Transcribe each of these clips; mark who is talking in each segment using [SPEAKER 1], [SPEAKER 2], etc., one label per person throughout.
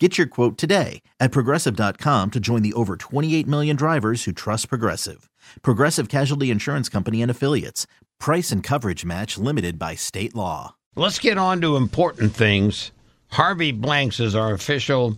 [SPEAKER 1] Get your quote today at progressive.com to join the over 28 million drivers who trust Progressive. Progressive Casualty Insurance Company and Affiliates. Price and coverage match limited by state law.
[SPEAKER 2] Let's get on to important things. Harvey Blanks is our official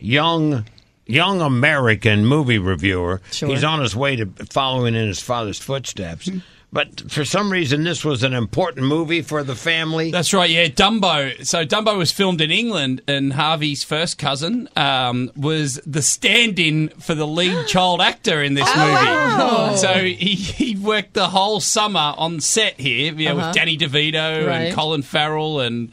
[SPEAKER 2] young young American movie reviewer.
[SPEAKER 3] Sure.
[SPEAKER 2] He's on his way to following in his father's footsteps. Hmm. But for some reason, this was an important movie for the family.
[SPEAKER 4] That's right, yeah. Dumbo. So Dumbo was filmed in England, and Harvey's first cousin um, was the stand-in for the lead child actor in this movie. So he, he worked the whole summer on set here, you know, with Danny DeVito
[SPEAKER 3] Right.
[SPEAKER 4] and Colin Farrell and.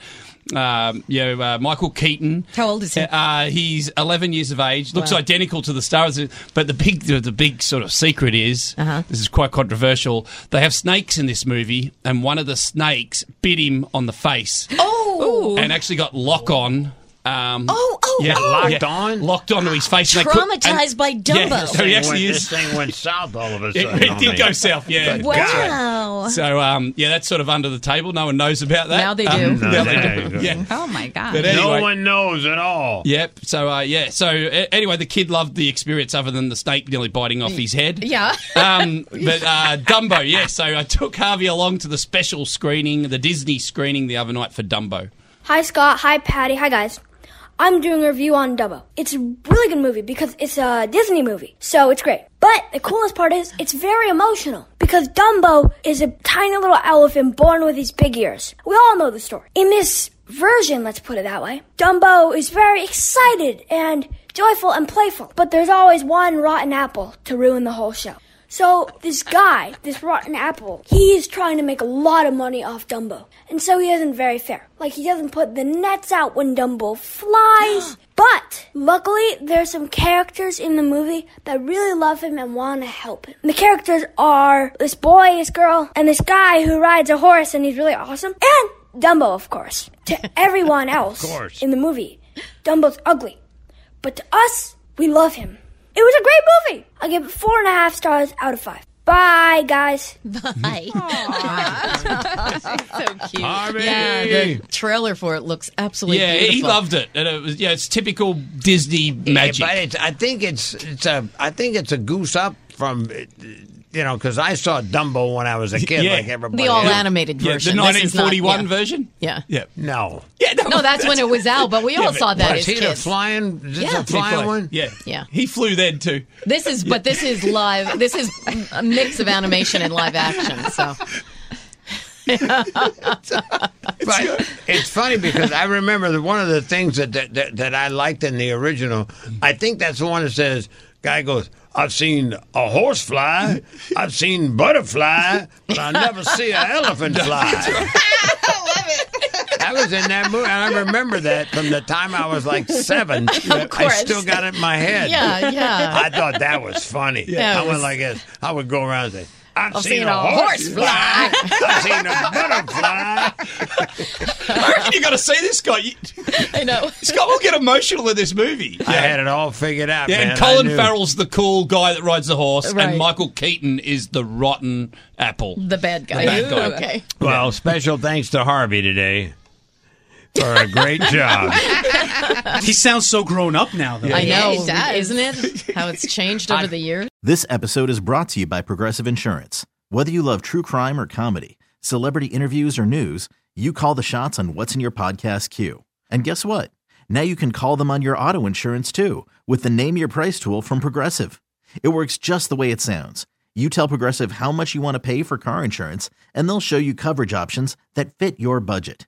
[SPEAKER 4] Um, you know, uh, Michael Keaton.
[SPEAKER 3] How old is he?
[SPEAKER 4] Uh, he's 11 years of age. Looks
[SPEAKER 3] Wow.
[SPEAKER 4] identical to the stars, but the big, the, the big sort of secret is
[SPEAKER 3] Uh-huh.
[SPEAKER 4] this is quite controversial. They have snakes in this movie, and one of the snakes bit him on the face
[SPEAKER 3] Oh,
[SPEAKER 4] and actually got lock on. Um,
[SPEAKER 3] oh, oh,
[SPEAKER 4] yeah,
[SPEAKER 3] oh.
[SPEAKER 2] Locked on?
[SPEAKER 4] locked onto his face. and they could-
[SPEAKER 3] Traumatized
[SPEAKER 4] and-
[SPEAKER 3] by Dumbo.
[SPEAKER 4] Yeah, so he actually
[SPEAKER 2] went-
[SPEAKER 4] is.
[SPEAKER 2] This thing went south all of a
[SPEAKER 4] It,
[SPEAKER 2] sudden.
[SPEAKER 4] it
[SPEAKER 2] on
[SPEAKER 4] did
[SPEAKER 2] me.
[SPEAKER 4] go south, yeah.
[SPEAKER 2] Good
[SPEAKER 3] Wow.
[SPEAKER 4] So, um, yeah, that's sort of under the table. No one knows about that.
[SPEAKER 3] Now they
[SPEAKER 4] Um,
[SPEAKER 3] do.
[SPEAKER 4] now
[SPEAKER 2] No,
[SPEAKER 4] they
[SPEAKER 2] there
[SPEAKER 4] do. Yeah.
[SPEAKER 5] Oh my god!
[SPEAKER 4] But anyway,
[SPEAKER 2] No one knows at all.
[SPEAKER 4] Yep. So, uh, yeah. So, a- anyway, the kid loved the experience other than the snake nearly biting off his head.
[SPEAKER 3] Yeah.
[SPEAKER 4] Um, but uh, Dumbo, yeah. So I took Harvey along to the special screening, the Disney screening the other night for Dumbo.
[SPEAKER 6] Hi Scott, hi Patty, hi guys. I'm doing a review on Dumbo. It's a really good movie because it's a Disney movie, so it's great. But the coolest part is it's very emotional because Dumbo is a tiny little elephant born with these big ears. We all know the story. In this version, let's put it that way, Dumbo is very excited and joyful and playful, but there's always one rotten apple to ruin the whole show. So this guy, this rotten apple, he is trying to make a lot of money off Dumbo. And so he isn't very fair. Like he doesn't put the nets out when Dumbo flies. but luckily there's some characters in the movie that really love him and want to help him. The characters are this boy, this girl, and this guy who rides a horse and he's really awesome. And Dumbo, of course. To everyone else in the movie, Dumbo's ugly. But to us, we love him. It was a great movie. I give it four and a half stars out of five. Bye, guys.
[SPEAKER 3] Bye. so cute.
[SPEAKER 2] Harvey!
[SPEAKER 3] Yeah, the trailer for it looks absolutely
[SPEAKER 4] yeah,
[SPEAKER 3] beautiful.
[SPEAKER 4] he loved it, and it was yeah, it's typical Disney magic.
[SPEAKER 2] But it's, I think it's it's a I think it's a goose up from uh, you know because I saw Dumbo when I was a kid
[SPEAKER 4] Yeah.
[SPEAKER 2] like everybody.
[SPEAKER 3] the all
[SPEAKER 2] else.
[SPEAKER 3] animated
[SPEAKER 4] yeah, the
[SPEAKER 3] version. This is not-
[SPEAKER 4] 1941
[SPEAKER 3] yeah.
[SPEAKER 4] version.
[SPEAKER 3] Yeah.
[SPEAKER 4] Yeah,
[SPEAKER 2] No,
[SPEAKER 4] yeah.
[SPEAKER 3] No, that's when it was out, but we all saw that
[SPEAKER 2] was
[SPEAKER 3] as
[SPEAKER 2] he the
[SPEAKER 3] kids.
[SPEAKER 2] flying?
[SPEAKER 3] Yeah.
[SPEAKER 2] a flying one?
[SPEAKER 4] Yeah,
[SPEAKER 3] Yeah.
[SPEAKER 4] He flew then too.
[SPEAKER 3] This is, but this is live. This is a mix of animation and live action. So
[SPEAKER 2] But it's funny because I remember that one of the things that, that that that I liked in the original. I think that's the one that says, "Guy goes." I've seen a horse fly, I've seen butterfly, but I never see an elephant fly. I love it. I was in that movie, and I remember that from the time I was like seven. I
[SPEAKER 3] course.
[SPEAKER 2] still got it in my head.
[SPEAKER 3] yeah, yeah.
[SPEAKER 2] I thought that was funny.
[SPEAKER 3] Yeah, it
[SPEAKER 2] I went
[SPEAKER 3] was-
[SPEAKER 2] like this. I would go around and say, I've,
[SPEAKER 3] I've
[SPEAKER 2] seen, a horse fly. I've seen a butterfly.
[SPEAKER 4] I reckon you got to see this guy. You,
[SPEAKER 3] I know.
[SPEAKER 4] Scott will get emotional in this movie.
[SPEAKER 2] I had it all figured out,
[SPEAKER 4] Yeah,
[SPEAKER 2] man.
[SPEAKER 4] and
[SPEAKER 2] I
[SPEAKER 4] Colin. Farrell's the cool guy that rides the horse,
[SPEAKER 3] Right.
[SPEAKER 4] and Michael Keaton is the rotten apple.
[SPEAKER 3] The bad guy.
[SPEAKER 4] The bad guy.
[SPEAKER 3] Okay.
[SPEAKER 2] Well, special thanks to Harvey today for a great job.
[SPEAKER 7] He sounds so grown up now, though.
[SPEAKER 3] I know,
[SPEAKER 5] he does.
[SPEAKER 3] isn't it? How it's changed over the years.
[SPEAKER 1] This episode is brought to you by Progressive Insurance. Whether you love true crime or comedy, celebrity interviews or news, you call the shots on what's in your podcast queue. And guess what? Now you can call them on your auto insurance too with the Name Your Price tool from Progressive. It works just the way it sounds. You tell Progressive how much you want to pay for car insurance, and they'll show you coverage options that fit your budget.